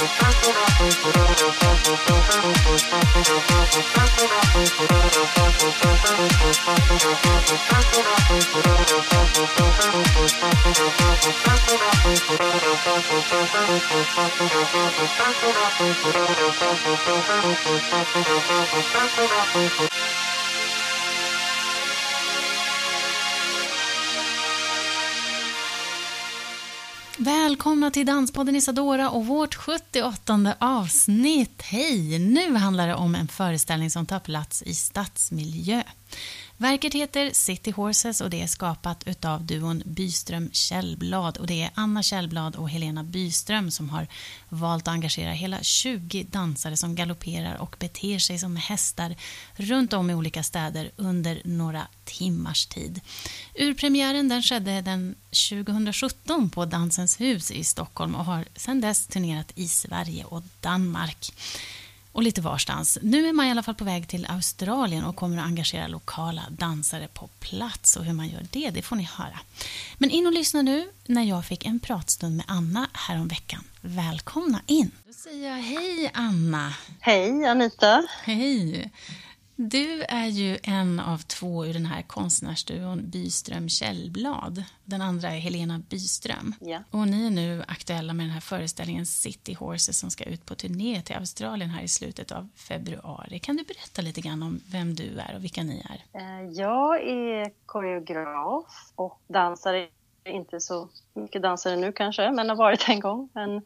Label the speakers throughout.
Speaker 1: スタートダンスで得たときのプロフェッショナルでスタートダンスで得たときのプロフェッショナルでスタートダンスで得たときのプロフェッショナルでスタートダンスで得たときのプロフェッショナルでスタートダンスで得たときのプロフェッショナルでスタートダンスで得たときのプロフェッショナルでスタートダンスで得たときのプロフェッショナルでスタートダンスで得たときのプロフェッショナルでスタートダンスで得たときのプロフェッショナルでスタートダンスで Välkomna till Danspodden Isadora och vårt 78 avsnitt. Hej! Nu handlar det om en föreställning som tar plats i stadsmiljö. Verket heter City Horses och det är skapat utav duon Byström Källblad. och det är Anna Källblad och Helena Byström som har valt att engagera hela 20 dansare som galopperar och beter sig som hästar runt om i olika städer under några timmars tid. Urpremiären den skedde den 2017 på Dansens hus i Stockholm och har sedan dess turnerat i Sverige och Danmark och lite varstans. Nu är man i alla fall på väg till Australien och kommer att engagera lokala dansare på plats. Och hur man gör det, det får ni höra. Men in och lyssna nu när jag fick en pratstund med Anna häromveckan. Välkomna in! Då säger jag hej Anna!
Speaker 2: Hej Anita!
Speaker 1: Hej! Du är ju en av två ur den här konstnärsduon Byström Kjellblad. Den andra är Helena Byström.
Speaker 2: Ja.
Speaker 1: Och ni är nu aktuella med den här föreställningen City Horses som ska ut på turné till Australien här i slutet av februari. Kan du berätta lite grann om vem du är och vilka ni är?
Speaker 2: Eh, jag är koreograf och dansare. Inte så mycket dansare nu kanske, men har varit en gång. Men,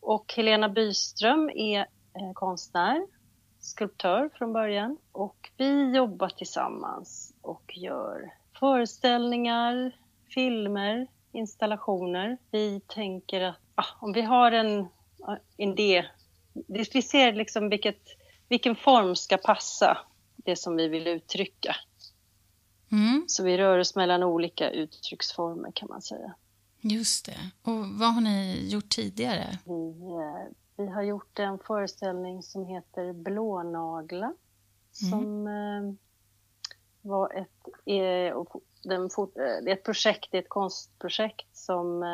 Speaker 2: och Helena Byström är eh, konstnär skulptör från början och vi jobbar tillsammans och gör föreställningar, filmer, installationer. Vi tänker att ah, om vi har en, en idé, vi ser liksom vilket, vilken form ska passa det som vi vill uttrycka.
Speaker 1: Mm.
Speaker 2: Så vi rör oss mellan olika uttrycksformer kan man säga.
Speaker 1: Just det. Och vad har ni gjort tidigare?
Speaker 2: Vi eh, vi har gjort en föreställning som heter Blånagla. Mm.
Speaker 1: Som
Speaker 2: eh, var ett, eh, eh, ett projekt, ett konstprojekt som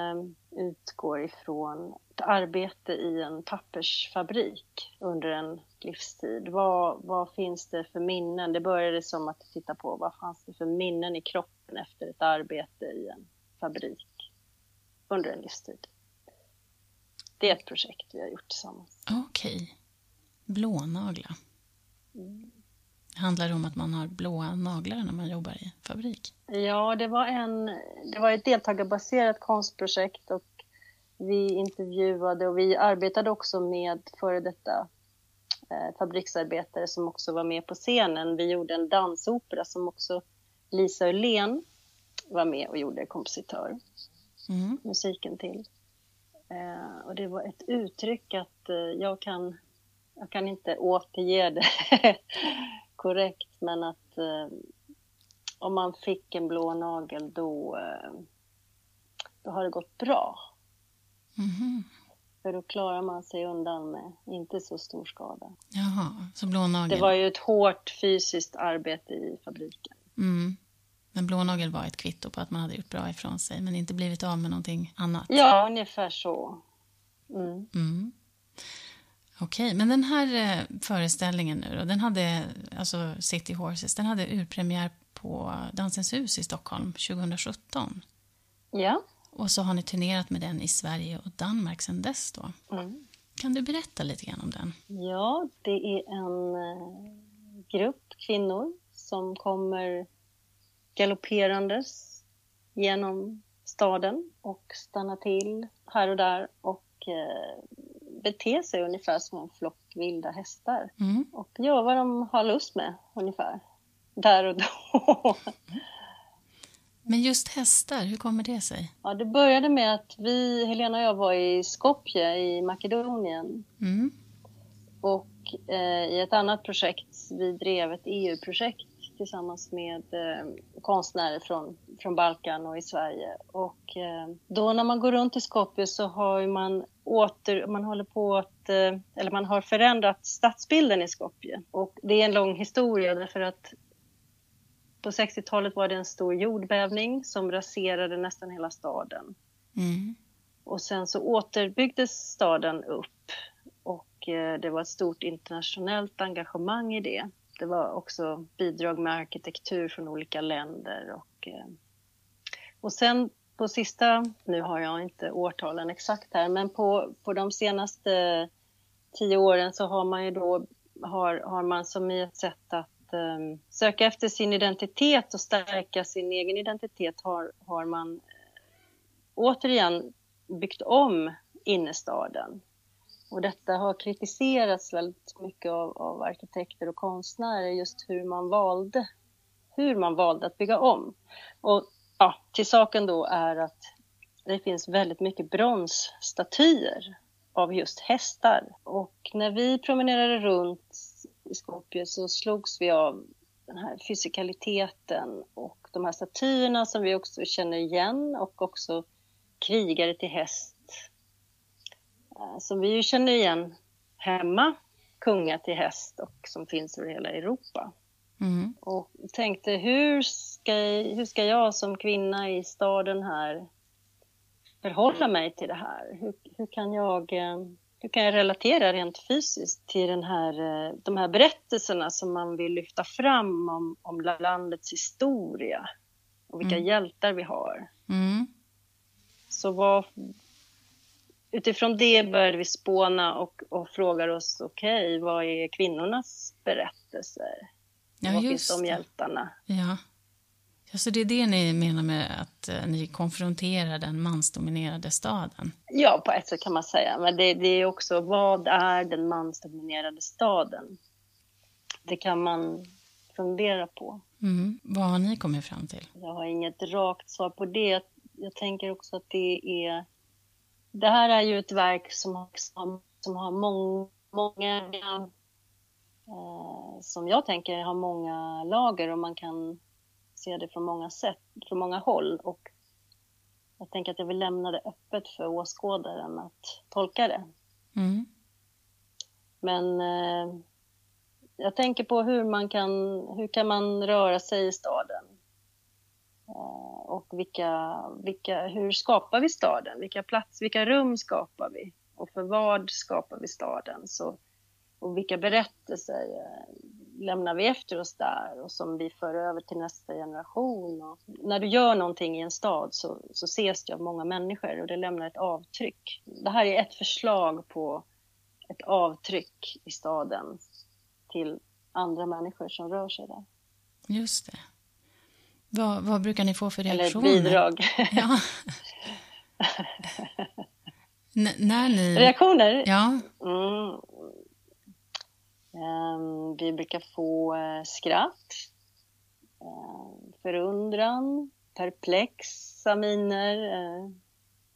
Speaker 2: utgår ifrån ett arbete i en pappersfabrik under en livstid. Vad, vad finns det för minnen? Det började som att titta på vad fanns det för minnen i kroppen efter ett arbete i en fabrik under en livstid. Det är ett projekt vi har gjort tillsammans.
Speaker 1: Okej. Okay. Blånagla.
Speaker 2: Mm.
Speaker 1: Handlar det om att man har blåa naglar när man jobbar i fabrik?
Speaker 2: Ja, det var, en, det var ett deltagarbaserat konstprojekt och vi intervjuade och vi arbetade också med före detta eh, fabriksarbetare som också var med på scenen. Vi gjorde en dansopera som också Lisa Öhlén var med och gjorde kompositör.
Speaker 1: Mm.
Speaker 2: Musiken till. Eh, och det var ett uttryck att eh, jag kan, jag kan inte återge det korrekt, men att eh, om man fick en blå nagel då, eh, då har det gått bra.
Speaker 1: Mm.
Speaker 2: För då klarar man sig undan med inte så stor skada.
Speaker 1: Jaha, så blå nagel. Det var
Speaker 2: ju ett hårt fysiskt arbete i fabriken.
Speaker 1: Mm. Men blånagel var ett kvitto på att man hade gjort bra ifrån sig men inte blivit av med någonting annat.
Speaker 2: Ja, ungefär så. Mm.
Speaker 1: Mm. Okej, okay, men den här eh, föreställningen nu då, den hade, alltså City Horses, den hade urpremiär på Dansens hus i Stockholm 2017.
Speaker 2: Ja.
Speaker 1: Och så har ni turnerat med den i Sverige och Danmark sedan dess då.
Speaker 2: Mm.
Speaker 1: Kan du berätta lite grann om den?
Speaker 2: Ja, det är en eh, grupp kvinnor som kommer galopperandes genom staden och stannar till här och där och eh, beter sig ungefär som en flock vilda hästar.
Speaker 1: Mm.
Speaker 2: Och gör vad de har lust med ungefär, där och då.
Speaker 1: Men just hästar, hur kommer det sig?
Speaker 2: Ja, det började med att vi, Helena och jag, var i Skopje i Makedonien.
Speaker 1: Mm.
Speaker 2: Och eh, i ett annat projekt, vi drev ett EU-projekt tillsammans med eh, konstnärer från, från Balkan och i Sverige. Och eh, då när man går runt i Skopje så har man åter, man håller på att, eh, eller man har förändrat stadsbilden i Skopje. Och det är en lång historia därför att på 60-talet var det en stor jordbävning som raserade nästan hela staden.
Speaker 1: Mm.
Speaker 2: Och sen så återbyggdes staden upp och det var ett stort internationellt engagemang i det. Det var också bidrag med arkitektur från olika länder och, eh, och sen på sista, nu har jag inte årtalen exakt här, men på, på de senaste tio åren så har man ju då har, har man som i ett sätt att um, söka efter sin identitet och stärka sin egen identitet har, har man eh, återigen byggt om innerstaden. Och detta har kritiserats väldigt mycket av, av arkitekter och konstnärer, just hur man valde hur man valde att bygga om. Och ja, till saken då är att det finns väldigt mycket bronsstatyer av just hästar. Och när vi promenerade runt i Skopje så slogs vi av den här fysikaliteten och de här statyerna som vi också känner igen och också krigare till häst som vi ju känner igen hemma, kunga till häst och som finns över hela Europa.
Speaker 1: Mm.
Speaker 2: Och tänkte hur ska, hur ska jag som kvinna i staden här förhålla mig till det här? Hur, hur, kan, jag, eh, hur kan jag relatera rent fysiskt till den här, eh, de här berättelserna som man vill lyfta fram om, om landets historia och vilka mm. hjältar vi har?
Speaker 1: Mm.
Speaker 2: Så vad, utifrån det började vi spåna och, och frågar oss, okej, okay, vad är kvinnornas berättelser?
Speaker 1: Ja, vad finns de
Speaker 2: hjältarna?
Speaker 1: Ja. Ja, så det är det ni menar med att eh, ni konfronterar den mansdominerade staden?
Speaker 2: Ja, på ett sätt kan man säga. Men det, det är också, vad är den mansdominerade staden? Det kan man fundera på.
Speaker 1: Mm. Vad har ni kommit fram till?
Speaker 2: Jag har inget rakt svar på det. Jag tänker också att det är... Det här är ju ett verk som, som, som har mång, många... Eh, som jag tänker har många lager och man kan se det från många sätt, från många håll. Och jag tänker att jag vill lämna det öppet för åskådaren att tolka det.
Speaker 1: Mm.
Speaker 2: Men eh, jag tänker på hur man kan, hur kan man röra sig i staden? Eh, och vilka, vilka, hur skapar vi staden? Vilka plats, vilka rum skapar vi? Och för vad skapar vi staden? Så, och vilka berättelser eh, lämnar vi efter oss där och som vi för över till nästa generation. Och när du gör någonting i en stad så, så ses det av många människor och det lämnar ett avtryck. Det här är ett förslag på ett avtryck i staden till andra människor som rör sig där.
Speaker 1: Just det. Vad, vad brukar ni få för reaktioner? Eller bidrag. Ja. när ni...
Speaker 2: Reaktioner?
Speaker 1: Ja.
Speaker 2: Mm, Ehm, vi brukar få eh, skratt, ehm, förundran, perplexa miner. Eh,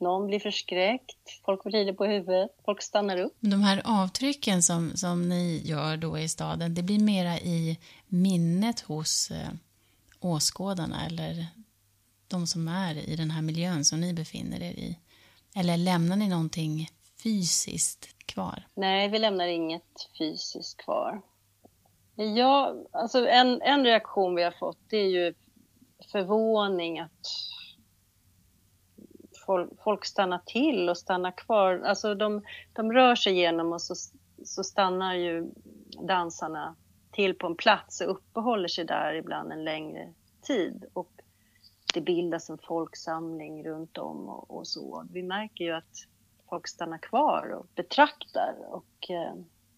Speaker 2: någon blir förskräckt, folk vrider på huvudet, folk stannar upp.
Speaker 1: De här avtrycken som, som ni gör då i staden, det blir mera i minnet hos eh, åskådarna eller de som är i den här miljön som ni befinner er i? Eller lämnar ni någonting fysiskt kvar?
Speaker 2: Nej, vi lämnar inget fysiskt kvar. Ja, alltså en, en reaktion vi har fått det är ju förvåning att folk, folk stannar till och stannar kvar. Alltså de, de rör sig igenom och så, så stannar ju dansarna till på en plats och uppehåller sig där ibland en längre tid. Och det bildas en folksamling runt om och, och så. Vi märker ju att folk stannar kvar och betraktar och eh,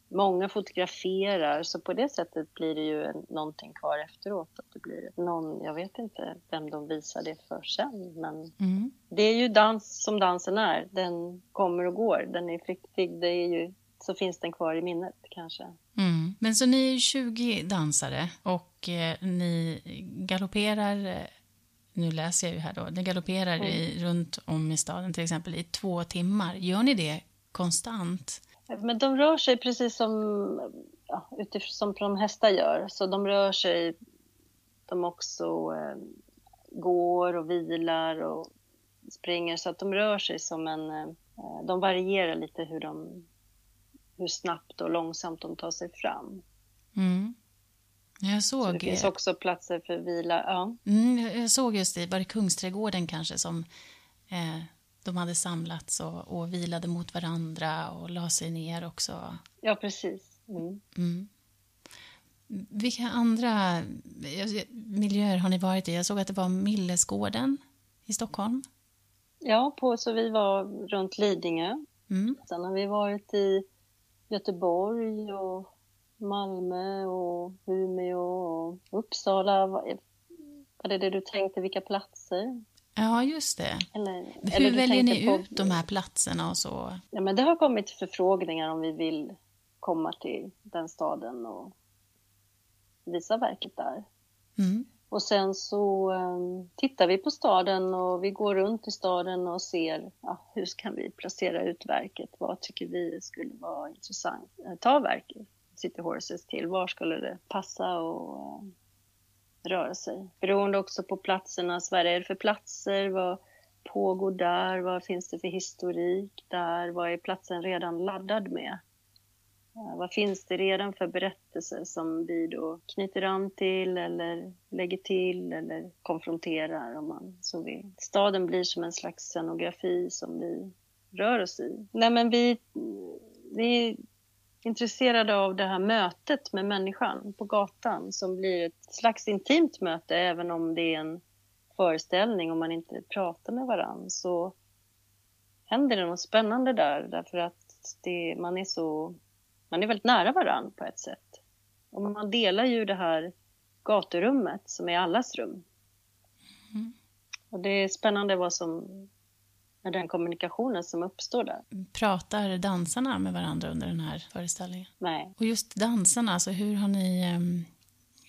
Speaker 2: många fotograferar så på det sättet blir det ju någonting kvar efteråt. Att det blir någon, jag vet inte vem de visar det för sen men
Speaker 1: mm.
Speaker 2: det är ju dans som dansen är. Den kommer och går, den är flyktig. Det är ju, så finns den kvar i minnet kanske.
Speaker 1: Mm. Men så ni är 20 dansare och eh, ni galopperar eh, nu läser jag ju här då, det galopperar mm. i, runt om i staden till exempel i två timmar. Gör ni det konstant?
Speaker 2: Men de rör sig precis som, ja, utifrån som hästar gör. Så de rör sig, de också eh, går och vilar och springer. Så att de rör sig som en, eh, de varierar lite hur, de, hur snabbt och långsamt de tar sig fram.
Speaker 1: Mm. Jag såg... Så det finns
Speaker 2: också platser för vila. Ja.
Speaker 1: Mm, jag såg just det, var det Kungsträdgården kanske som eh, de hade samlats och, och vilade mot varandra och la sig ner också.
Speaker 2: Ja, precis. Mm.
Speaker 1: Mm. Vilka andra miljöer har ni varit i? Jag såg att det var Millesgården i Stockholm.
Speaker 2: Ja, på, så vi var runt Lidingö.
Speaker 1: Mm.
Speaker 2: Sen har vi varit i Göteborg och Malmö och Umeå och Uppsala. Var det det du tänkte, vilka platser?
Speaker 1: Ja, just det.
Speaker 2: Eller, Hur eller väljer ni på... ut de här
Speaker 1: platserna och så?
Speaker 2: Ja, men det har kommit förfrågningar om vi vill komma till den staden och visa verket där.
Speaker 1: Mm.
Speaker 2: Och sen så ehm, tittar vi på staden och vi går runt i staden och ser ja, hur kan vi placera ut verket? Vad tycker vi skulle vara intressant? att Ta verket, City Horses till. Var skulle det passa och eh, röra sig? Beroende också på platserna. Vad är det för platser? Vad pågår där? Vad finns det för historik där? Vad är platsen redan laddad med? Eh, vad finns det redan för berättelser som vi då knyter an till eller lägger till eller konfronterar om man så vill. Staden blir som en slags scenografi som vi rör oss i. Nej men vi, vi är intresserade av det här mötet med människan på gatan som blir ett slags intimt möte även om det är en föreställning och man inte pratar med varann så händer det något spännande där därför att det, man är så man är väldigt nära varann på ett sätt. Och man delar ju det här gaturummet som är allas rum.
Speaker 1: Mm.
Speaker 2: Och det är spännande vad som med den kommunikationen som uppstår där.
Speaker 1: Pratar dansarna med varandra under den här föreställningen?
Speaker 2: Nej.
Speaker 1: Och just dansarna, alltså hur har ni, ehm,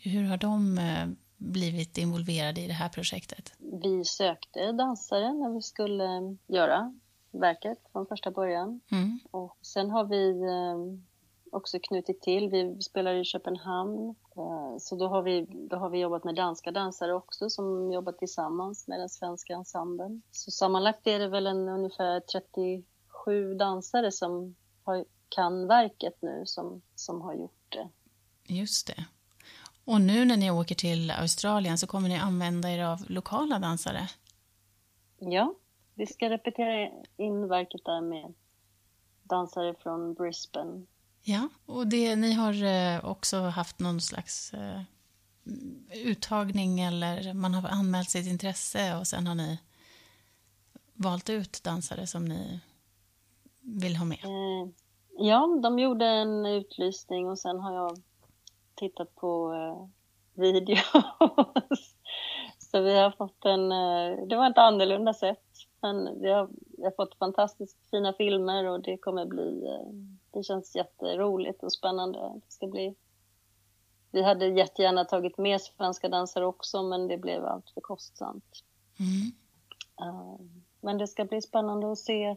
Speaker 1: hur har de eh, blivit involverade i det här projektet?
Speaker 2: Vi sökte dansare när vi skulle göra verket från första början.
Speaker 1: Mm.
Speaker 2: Och sen har vi ehm, också knutit till. Vi spelar i Köpenhamn, eh, så då har, vi, då har vi jobbat med danska dansare också som jobbar tillsammans med den svenska ensemblen. Så sammanlagt är det väl en, ungefär 37 dansare som har, kan verket nu som, som har gjort det.
Speaker 1: Just det. Och nu när ni åker till Australien så kommer ni använda er av lokala dansare?
Speaker 2: Ja, vi ska repetera in verket där med dansare från Brisbane
Speaker 1: Ja, och det, ni har eh, också haft någon slags eh, uttagning eller man har anmält sitt intresse och sen har ni valt ut dansare som ni vill ha med?
Speaker 2: Eh, ja, de gjorde en utlysning och sen har jag tittat på video. Så vi har fått en, det var ett annorlunda sätt, men vi har, vi har fått fantastiskt fina filmer och det kommer bli det känns jätteroligt och spännande. Det ska bli... Vi hade jättegärna tagit med svenska dansare också, men det blev allt för kostsamt.
Speaker 1: Mm.
Speaker 2: Uh, men det ska bli spännande att se.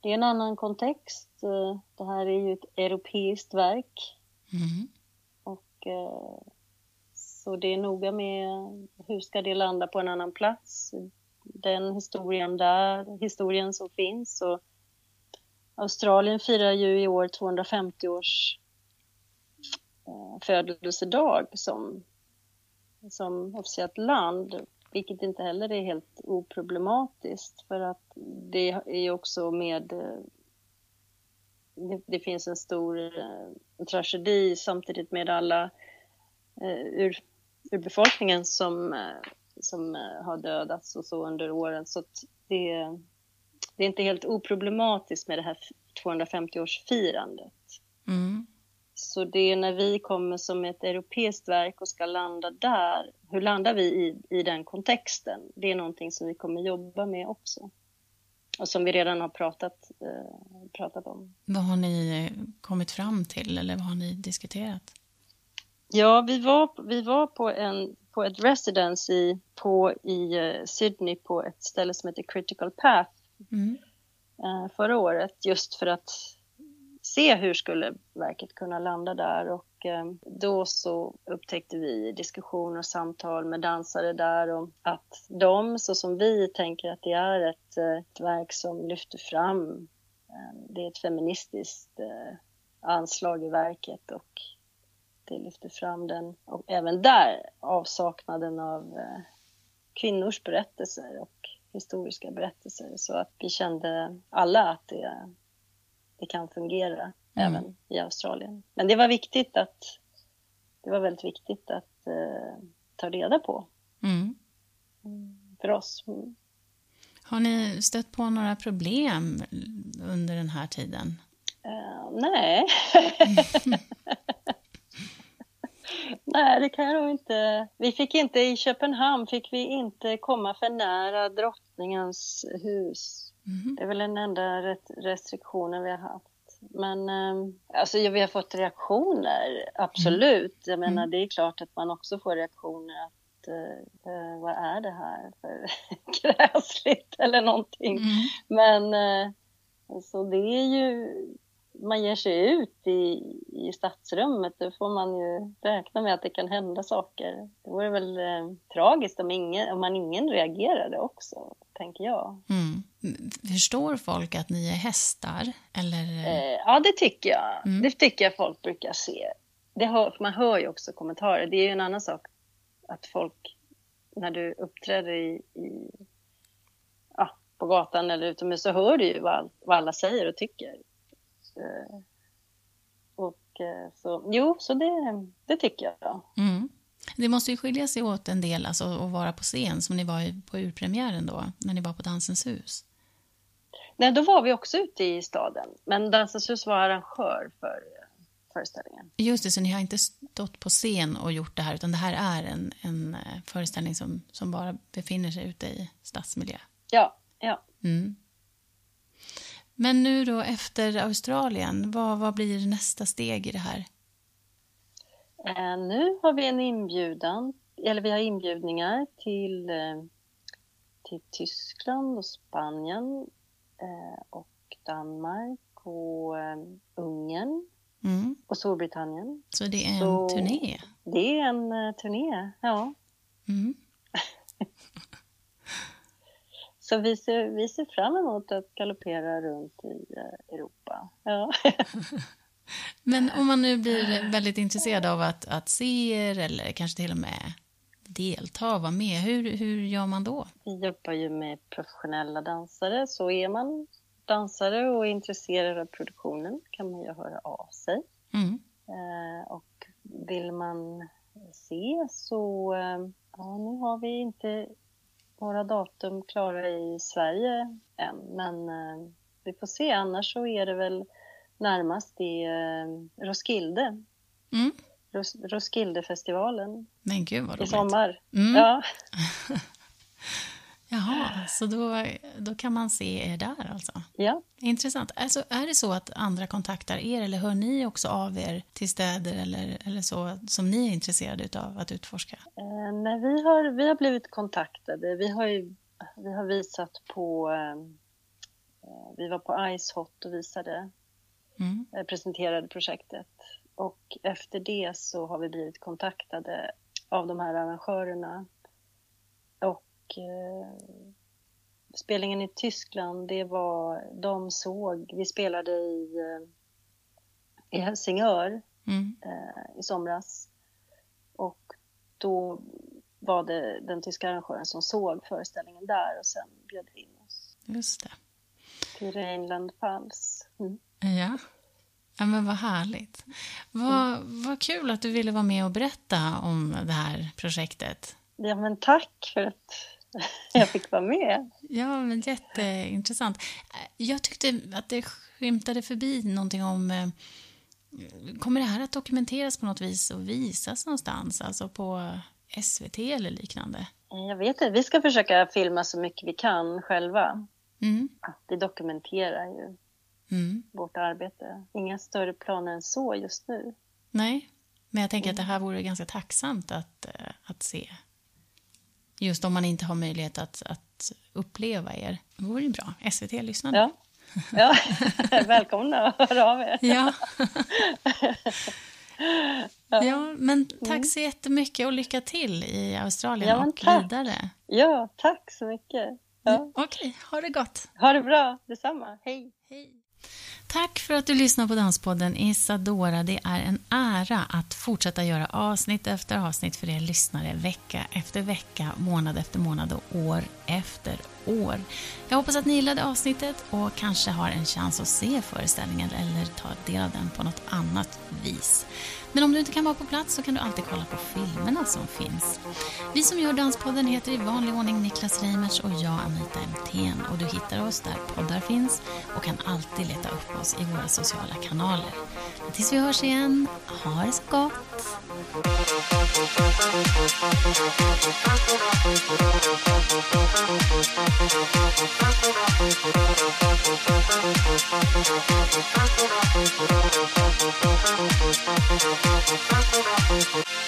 Speaker 2: Det är en annan kontext. Uh, det här är ju ett europeiskt verk.
Speaker 1: Mm.
Speaker 2: Och, uh, så det är noga med hur ska det landa på en annan plats. Den historien där, historien som finns. Och, Australien firar ju i år 250 års eh, födelsedag som, som officiellt land, vilket inte heller är helt oproblematiskt för att det är ju också med eh, det, det, finns en stor eh, tragedi samtidigt med alla eh, ur, ur befolkningen som, eh, som eh, har dödats och så under åren. Så det, det är inte helt oproblematiskt med det här 250-årsfirandet.
Speaker 1: Mm.
Speaker 2: Så det är när vi kommer som ett europeiskt verk och ska landa där, hur landar vi i, i den kontexten? Det är någonting som vi kommer jobba med också. Och som vi redan har pratat, eh, pratat om.
Speaker 1: Vad har ni eh, kommit fram till eller vad har ni diskuterat?
Speaker 2: Ja, vi var, vi var på, en, på ett residence i, på, i uh, Sydney på ett ställe som heter Critical Path
Speaker 1: mm.
Speaker 2: Eh, förra året just för att se hur skulle verket kunna landa där och eh, då så upptäckte vi diskussioner och samtal med dansare där om att de, så som vi tänker att det är ett, eh, ett verk som lyfter fram, det är ett feministiskt anslag i verket och det lyfter fram den och även där avsaknaden av kvinnors berättelser och historiska berättelser så att vi kände alla att det, det kan fungera mm. även i Australien. Men det var viktigt att det var väldigt viktigt att eh, ta reda på
Speaker 1: mm.
Speaker 2: mm för oss. Mm.
Speaker 1: Har ni stött på några problem under den här tiden?
Speaker 2: Uh, nej. nej, det kan jag nog inte. Vi fick inte, i Köpenhamn fick vi inte komma för nära drottningens hus.
Speaker 1: Mm.
Speaker 2: Det är väl den enda restriktionen vi har haft. Men ehm, alltså, vi har fått reaktioner, absolut. Jag menar, mm. det är klart att man också får reaktioner att eh, vad är det här för gräsligt eller någonting. Mm. Men eh, alltså, det är ju man ger sig ut i, i stadsrummet, då får man ju räkna med att det kan hända saker. Det vore väl eh, tragiskt om, ingen, om man ingen reagerade också, tänker jag.
Speaker 1: Mm. Förstår folk att ni är hästar? Eller?
Speaker 2: Eh, ja, det tycker jag. Mm. Det tycker jag folk brukar se. Det hör, man hör ju också kommentarer. Det är ju en annan sak att folk, när du uppträder i, i ja, på gatan eller utomhus så hör du ju vad, vad alla säger och tycker. Eh, och eh, så, jo, så det, det tycker jag.
Speaker 1: Mm. Det måste ju skilja sig åt en del alltså, att vara på scen, som ni var på urpremiären då, när ni var på Dansens hus.
Speaker 2: Nej, då var vi också ute i staden, men Dansens hus var arrangör för föreställningen.
Speaker 1: Just det, så ni har inte stått på scen och gjort det här, utan det här är en, en eh, föreställning som, som bara befinner sig ute i stadsmiljö?
Speaker 2: Ja, ja.
Speaker 1: Mm. Men nu då efter Australien, vad, vad blir nästa steg i det här?
Speaker 2: Eh, nu har vi en inbjudan, eller vi har inbjudningar till, eh, till Tyskland och Spanien eh, och Danmark och eh, Ungern
Speaker 1: mm.
Speaker 2: och Storbritannien.
Speaker 1: Så det är en Så turné?
Speaker 2: Det är en turné, ja.
Speaker 1: Mm.
Speaker 2: Så vi ser, vi ser fram emot att galoppera runt i eh, Europa. Ja.
Speaker 1: Men om man nu blir väldigt intresserad av att, att se er eller kanske till och med delta, vara med, hur, hur gör man då?
Speaker 2: Vi jobbar ju med professionella dansare, så är man dansare och är intresserad av produktionen kan man ju höra av sig.
Speaker 1: Mm.
Speaker 2: Eh, och vill man se så, eh, ja nu har vi inte några datum klara i Sverige än, men eh, vi får se. Annars så är det väl närmast i eh, Roskilde.
Speaker 1: Mm.
Speaker 2: Ros Roskildefestivalen.
Speaker 1: Men gud vad roligt. I
Speaker 2: sommar.
Speaker 1: Mm.
Speaker 2: Ja.
Speaker 1: Jaha, så då, då kan man se er där alltså?
Speaker 2: Ja.
Speaker 1: Intressant. Alltså, är det så att andra kontaktar er eller hör ni också av er till städer eller, eller så som ni är intresserade av att utforska?
Speaker 2: Eh, nej, vi har, vi har blivit kontaktade. Vi har, ju, vi har visat på... Eh, vi var på Ice Hot och visade,
Speaker 1: mm.
Speaker 2: eh, presenterade projektet. Och efter det så har vi blivit kontaktade av de här arrangörerna. Och eh, spelningen i Tyskland, det var, de såg, vi spelade i, eh, i Helsingör
Speaker 1: mm.
Speaker 2: eh, i somras. Och då var det den tyska arrangören som såg föreställningen där och sen bjöd in oss.
Speaker 1: Just det.
Speaker 2: Till Rheinland Pfalz. Mm.
Speaker 1: Ja. Ja, men vad härligt. Vad, mm. vad kul att du ville vara med och berätta om det här projektet.
Speaker 2: Ja, men tack för att jag fick vara med.
Speaker 1: Ja, men jätteintressant. Jag tyckte att det skymtade förbi någonting om... Eh, kommer det här att dokumenteras på något vis och visas någonstans? Alltså på SVT eller liknande?
Speaker 2: Jag vet inte. Vi ska försöka filma så mycket vi kan själva.
Speaker 1: Mm.
Speaker 2: Vi dokumenterar ju
Speaker 1: mm.
Speaker 2: vårt arbete. Inga större planer än så just nu.
Speaker 1: Nej, men jag tänker att det här vore ganska tacksamt att, eh, att se Just om man inte har möjlighet att, att uppleva er. Det vore ju bra. SVT lyssnar Ja.
Speaker 2: ja. Välkomna att höra av er.
Speaker 1: Ja.
Speaker 2: ja.
Speaker 1: men tack mm. så jättemycket och lycka till i Australien ja, och tack. vidare.
Speaker 2: Ja, tack så mycket. Ja.
Speaker 1: Okej, ha det gott.
Speaker 2: Ha det bra, detsamma. Hej.
Speaker 1: Hej. Tack för att du lyssnar på Danspodden Isadora. Det är en ära att fortsätta göra avsnitt efter avsnitt för er lyssnare vecka efter vecka, månad efter månad och år efter år. Jag hoppas att ni gillade avsnittet och kanske har en chans att se föreställningen eller ta del av den på något annat vis. Men om du inte kan vara på plats så kan du alltid kolla på filmerna som finns. Vi som gör Danspodden heter i vanlig ordning Niklas Reimertz och jag Anita Emthén och du hittar oss där poddar finns och kan alltid leta upp oss i våra sociala kanaler. Men tills vi hörs igen, ha det så gott! Thank you. フフフフ。